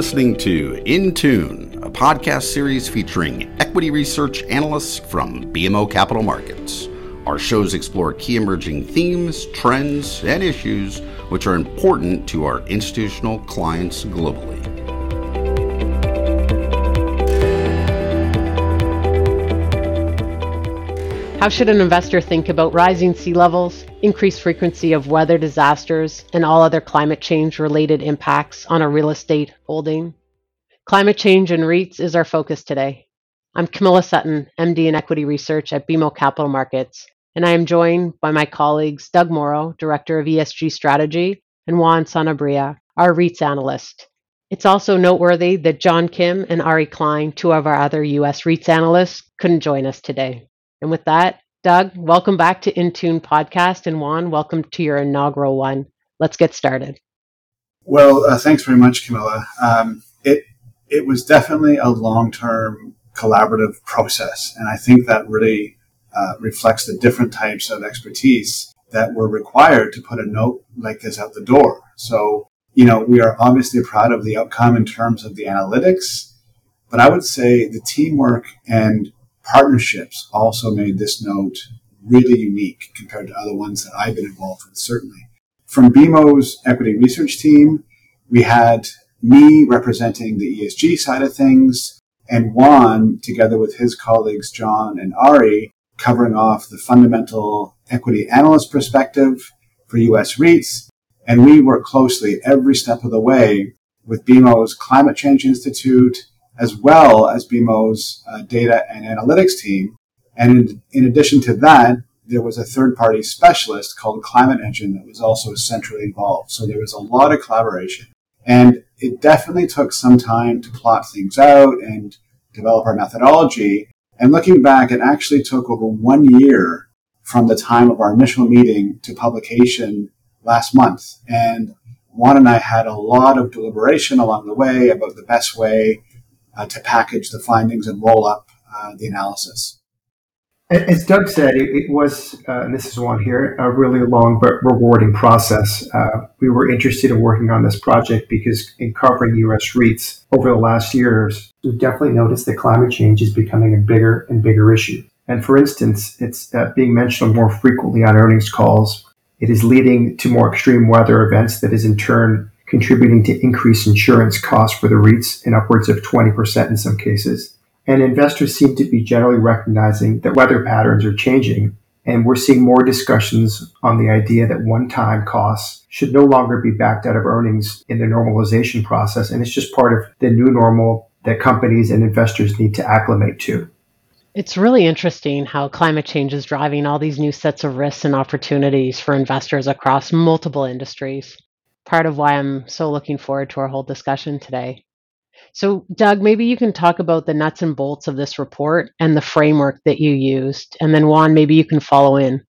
listening to In Tune, a podcast series featuring equity research analysts from BMO Capital Markets. Our shows explore key emerging themes, trends, and issues which are important to our institutional clients globally. How should an investor think about rising sea levels, increased frequency of weather disasters, and all other climate change related impacts on a real estate holding? Climate change and REITs is our focus today. I'm Camilla Sutton, MD in Equity Research at BMO Capital Markets, and I am joined by my colleagues Doug Morrow, Director of ESG Strategy, and Juan Sanabria, our REITs analyst. It's also noteworthy that John Kim and Ari Klein, two of our other US REITs analysts, couldn't join us today. And with that, Doug, welcome back to In Tune Podcast. And Juan, welcome to your inaugural one. Let's get started. Well, uh, thanks very much, Camilla. Um, it, it was definitely a long term collaborative process. And I think that really uh, reflects the different types of expertise that were required to put a note like this out the door. So, you know, we are obviously proud of the outcome in terms of the analytics, but I would say the teamwork and partnerships also made this note really unique compared to other ones that I've been involved with, certainly. From BMO's equity research team, we had me representing the ESG side of things, and Juan, together with his colleagues John and Ari, covering off the fundamental equity analyst perspective for US REITs. And we work closely every step of the way with BMO's Climate Change Institute as well as BMO's uh, data and analytics team. And in, in, addition to that, there was a third party specialist called Climate Engine that was also centrally involved. So there was a lot of collaboration. And it definitely took some time to plot things out and develop our methodology. And looking back, it actually took over one year from the time of our initial meeting to publication last month. And Juan and I had a lot of deliberation along the way about the best way uh, to package the findings and roll up uh, the analysis. As Doug said, it, it was, uh, and this is Juan here, a really long but rewarding process. Uh, we were interested in working on this project because in covering U.S. REITs over the last years, we've definitely noticed that climate change is becoming a bigger and bigger issue. And for instance, it's uh, being mentioned more frequently on earnings calls. It is leading to more extreme weather events that is in turn contributing to increased insurance costs for the REITs in upwards of 20% in some cases. And investors seem to be generally recognizing that weather patterns are changing. And we're seeing more discussions on the idea that one time costs should no longer be backed out of earnings in the normalization process. And it's just part of the new normal that companies and investors need to acclimate to. It's really interesting how climate change is driving all these new sets of risks and opportunities for investors across multiple industries part of why I'm so looking forward to our whole discussion today. So, Doug, maybe you can talk about the nuts and bolts of this report and the framework that you used. And then, Juan, maybe you can follow in.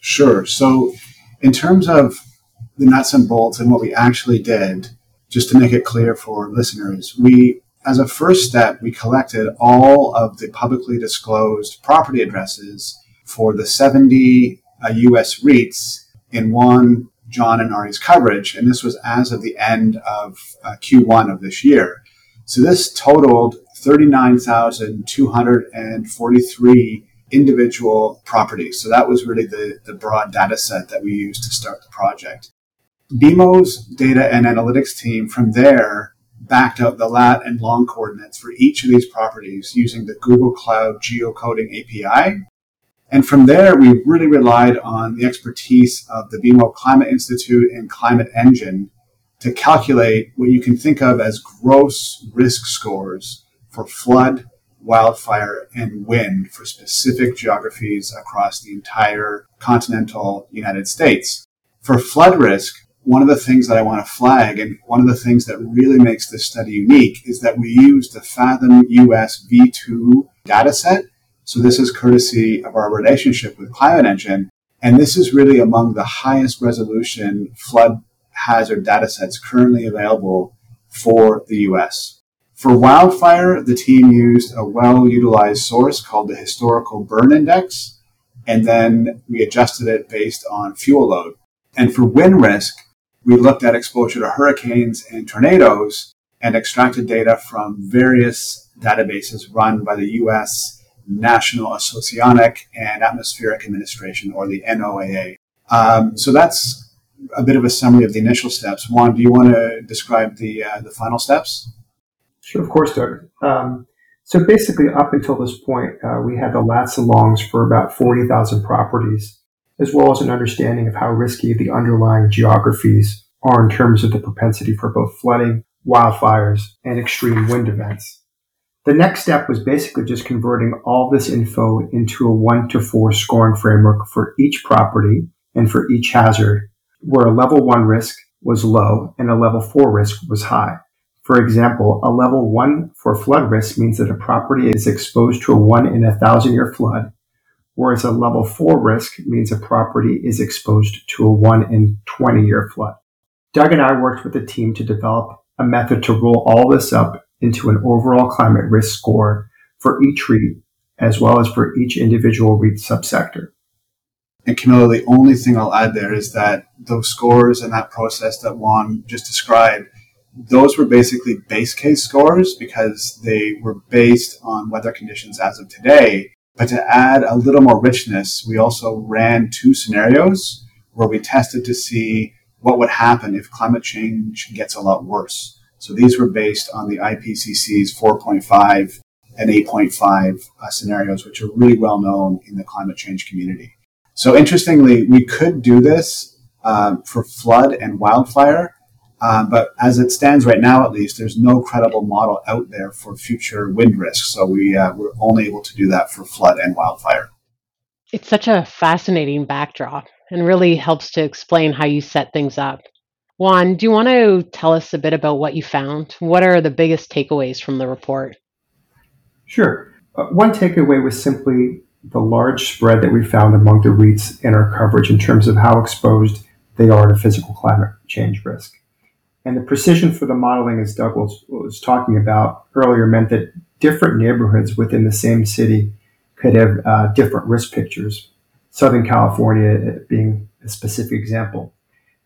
Sure. So, in terms of the nuts and bolts and what we actually did, just to make it clear for listeners, we, as a first step, we collected all of the publicly disclosed property addresses for the 70 uh, US REITs in Juan, John and Ari's coverage, and this was as of the end of uh, Q1 of this year. So this totaled 39,243 individual properties. So that was really the, the broad data set that we used to start the project. BMO's data and analytics team from there backed out the lat and long coordinates for each of these properties using the Google Cloud geocoding API and from there, we really relied on the expertise of the BMO Climate Institute and Climate Engine to calculate what you can think of as gross risk scores for flood, wildfire, and wind for specific geographies across the entire continental United States. For flood risk, one of the things that I want to flag, and one of the things that really makes this study unique, is that we used the Fathom US V2 dataset so this is courtesy of our relationship with Climate Engine. And this is really among the highest resolution flood hazard data sets currently available for the US. For wildfire, the team used a well utilized source called the Historical Burn Index, and then we adjusted it based on fuel load. And for wind risk, we looked at exposure to hurricanes and tornadoes, and extracted data from various databases run by the US National Oceanic and Atmospheric Administration, or the NOAA. Um, so that's a bit of a summary of the initial steps. Juan, do you want to describe the uh, the final steps? Sure, of course, Doug. Um, so basically, up until this point, uh, we had the lats and longs for about 40,000 properties, as well as an understanding of how risky the underlying geographies are in terms of the propensity for both flooding, wildfires, and extreme wind events. The next step was basically just converting all this info into a one to four scoring framework for each property and for each hazard, where a level one risk was low and a level four risk was high. For example, a level one for flood risk means that a property is exposed to a one in a thousand year flood, whereas a level four risk means a property is exposed to a one in 20 year flood. Doug and I worked with the team to develop a method to roll all this up into an overall climate risk score for each REIT, as well as for each individual REIT subsector. And Camilla, the only thing I'll add there is that those scores and that process that Juan just described, those were basically base case scores because they were based on weather conditions as of today. But to add a little more richness, we also ran two scenarios where we tested to see what would happen if climate change gets a lot worse. So these were based on the IPCC's 4.5 and 8.5 uh, scenarios, which are really well known in the climate change community. So interestingly, we could do this uh, for flood and wildfire, uh, but as it stands right now, at least, there's no credible model out there for future wind risks. So we uh, we're only able to do that for flood and wildfire. It's such a fascinating backdrop and really helps to explain how you set things up. Juan, do you want to tell us a bit about what you found? What are the biggest takeaways from the report? Sure. Uh, one takeaway was simply the large spread that we found among the REITs in our coverage in terms of how exposed they are to physical climate change risk. And the precision for the modeling, as Doug was, was talking about earlier, meant that different neighborhoods within the same city could have uh, different risk pictures. Southern California being a specific example.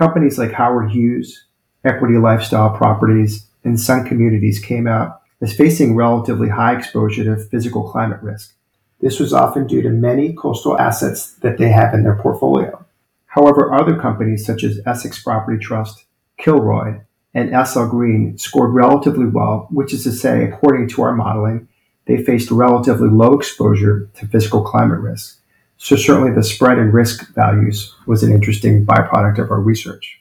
Companies like Howard Hughes, Equity Lifestyle Properties, and Sun Communities came out as facing relatively high exposure to physical climate risk. This was often due to many coastal assets that they have in their portfolio. However, other companies such as Essex Property Trust, Kilroy, and SL Green scored relatively well, which is to say, according to our modeling, they faced relatively low exposure to physical climate risk. So certainly the spread in risk values was an interesting byproduct of our research.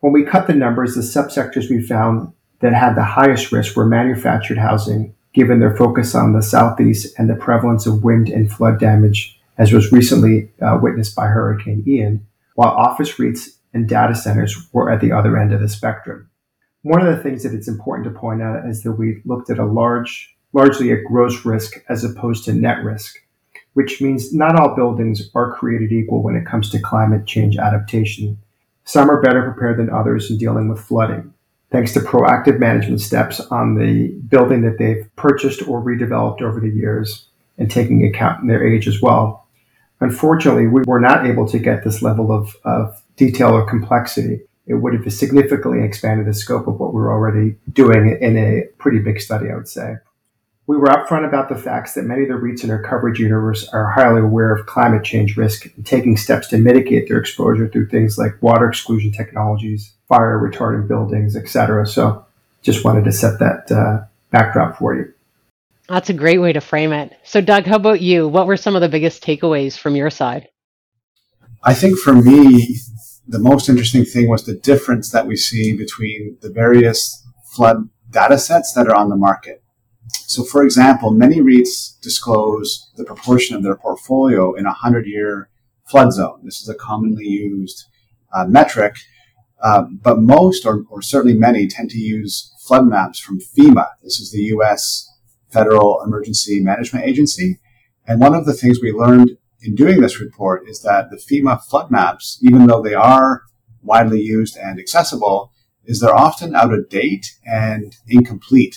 When we cut the numbers, the subsectors we found that had the highest risk were manufactured housing, given their focus on the southeast and the prevalence of wind and flood damage, as was recently uh, witnessed by Hurricane Ian, while office REITs and data centers were at the other end of the spectrum. One of the things that it's important to point out is that we looked at a large, largely a gross risk as opposed to net risk, which means not all buildings are created equal when it comes to climate change adaptation. Some are better prepared than others in dealing with flooding thanks to proactive management steps on the building that they've purchased or redeveloped over the years and taking account in their age as well. Unfortunately, we were not able to get this level of, of detail or complexity. It would have significantly expanded the scope of what we we're already doing in a pretty big study, I would say. We were upfront about the facts that many of the REITs in our coverage universe are highly aware of climate change risk and taking steps to mitigate their exposure through things like water exclusion technologies, fire retardant buildings, etc. So just wanted to set that uh, backdrop for you. That's a great way to frame it. So, Doug, how about you? What were some of the biggest takeaways from your side? I think for me, the most interesting thing was the difference that we see between the various flood data sets that are on the market. So, for example, many REITs disclose the proportion of their portfolio in a 100 year flood zone. This is a commonly used uh, metric, uh, but most, or, or certainly many, tend to use flood maps from FEMA. This is the U.S. Federal Emergency Management Agency. And one of the things we learned in doing this report is that the FEMA flood maps, even though they are widely used and accessible, is they're often out of date and incomplete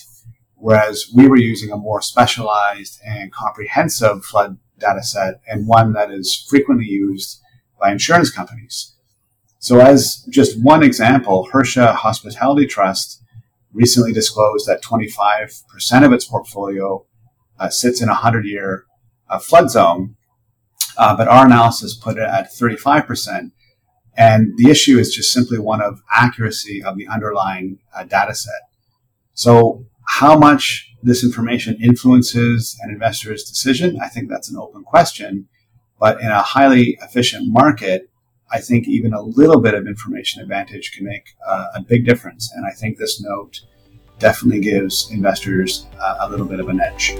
whereas we were using a more specialized and comprehensive flood data set and one that is frequently used by insurance companies. So as just one example, Hersha Hospitality Trust recently disclosed that 25% of its portfolio uh, sits in a 100 year uh, flood zone, uh, but our analysis put it at 35%. And the issue is just simply one of accuracy of the underlying uh, data set. So, how much this information influences an investor's decision, I think that's an open question. But in a highly efficient market, I think even a little bit of information advantage can make uh, a big difference. And I think this note definitely gives investors uh, a little bit of an edge.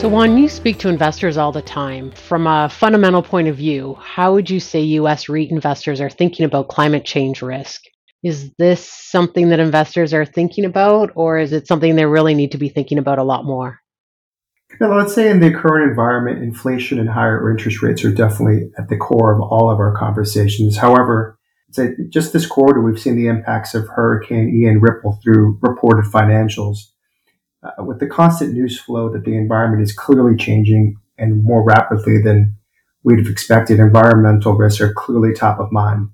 So, Juan, you speak to investors all the time. From a fundamental point of view, how would you say US REIT investors are thinking about climate change risk? Is this something that investors are thinking about, or is it something they really need to be thinking about a lot more? Well, let's say in the current environment, inflation and higher interest rates are definitely at the core of all of our conversations. However, just this quarter, we've seen the impacts of Hurricane Ian ripple through reported financials. Uh, with the constant news flow that the environment is clearly changing and more rapidly than we'd have expected, environmental risks are clearly top of mind.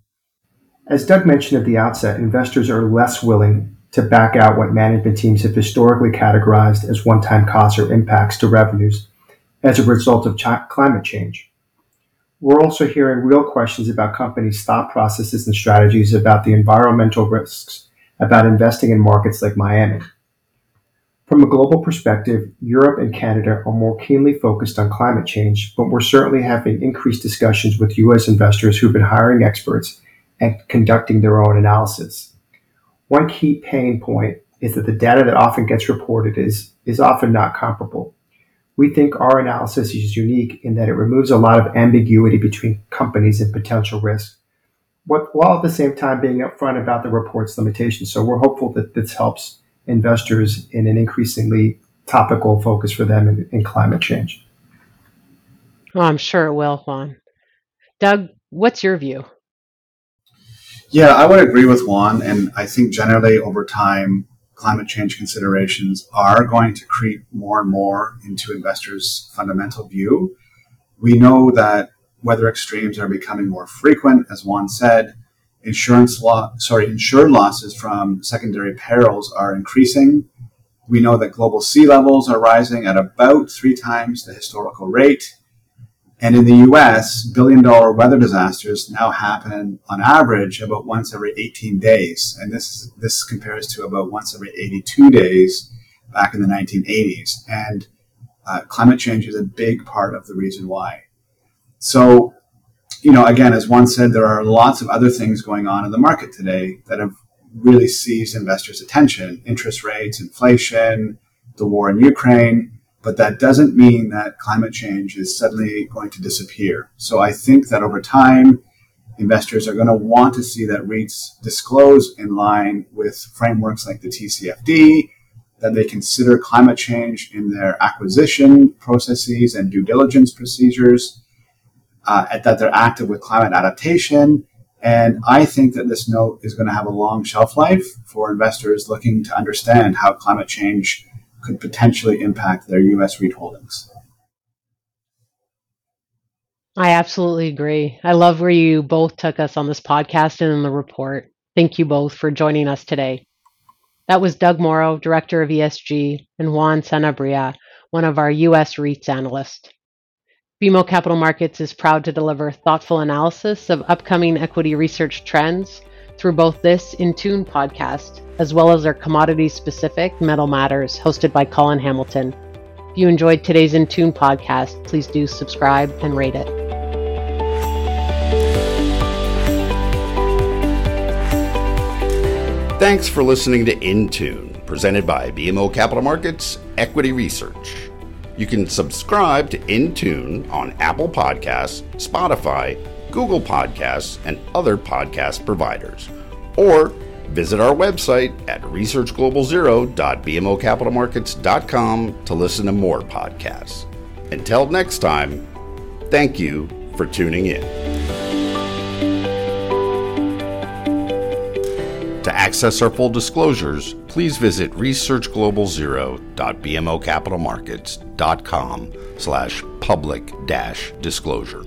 As Doug mentioned at the outset, investors are less willing to back out what management teams have historically categorized as one time costs or impacts to revenues as a result of ch- climate change. We're also hearing real questions about companies' thought processes and strategies about the environmental risks about investing in markets like Miami. From a global perspective, Europe and Canada are more keenly focused on climate change, but we're certainly having increased discussions with U.S. investors who've been hiring experts and conducting their own analysis. One key pain point is that the data that often gets reported is, is often not comparable. We think our analysis is unique in that it removes a lot of ambiguity between companies and potential risks, while at the same time being upfront about the report's limitations. So we're hopeful that this helps investors in an increasingly topical focus for them in, in climate change. Oh, I'm sure it will, Juan. Doug, what's your view? Yeah, I would agree with Juan, and I think generally over time, climate change considerations are going to creep more and more into investors' fundamental view. We know that weather extremes are becoming more frequent, as Juan said. Insurance law, sorry, insured losses from secondary perils are increasing. We know that global sea levels are rising at about three times the historical rate. And in the US, billion dollar weather disasters now happen on average about once every 18 days. And this, this compares to about once every 82 days back in the 1980s. And uh, climate change is a big part of the reason why. So, you know, again, as Juan said, there are lots of other things going on in the market today that have really seized investors' attention interest rates, inflation, the war in Ukraine. But that doesn't mean that climate change is suddenly going to disappear. So I think that over time, investors are going to want to see that REITs disclose in line with frameworks like the TCFD, that they consider climate change in their acquisition processes and due diligence procedures, uh, that they're active with climate adaptation. And I think that this note is going to have a long shelf life for investors looking to understand how climate change could potentially impact their U.S. REIT holdings. I absolutely agree. I love where you both took us on this podcast and in the report. Thank you both for joining us today. That was Doug Morrow, Director of ESG, and Juan Sanabria, one of our U.S. REITs analysts. BMO Capital Markets is proud to deliver thoughtful analysis of upcoming equity research trends through both this In Tune podcast as well as our commodity specific Metal Matters hosted by Colin Hamilton. If you enjoyed today's In Tune podcast, please do subscribe and rate it. Thanks for listening to In Tune, presented by BMO Capital Markets Equity Research. You can subscribe to In Tune on Apple Podcasts, Spotify, Google Podcasts, and other podcast providers. Or visit our website at researchglobalzero.bmocapitalmarkets.com to listen to more podcasts. Until next time, thank you for tuning in. To access our full disclosures, please visit researchglobalzero.bmocapitalmarkets.com slash public dash disclosure.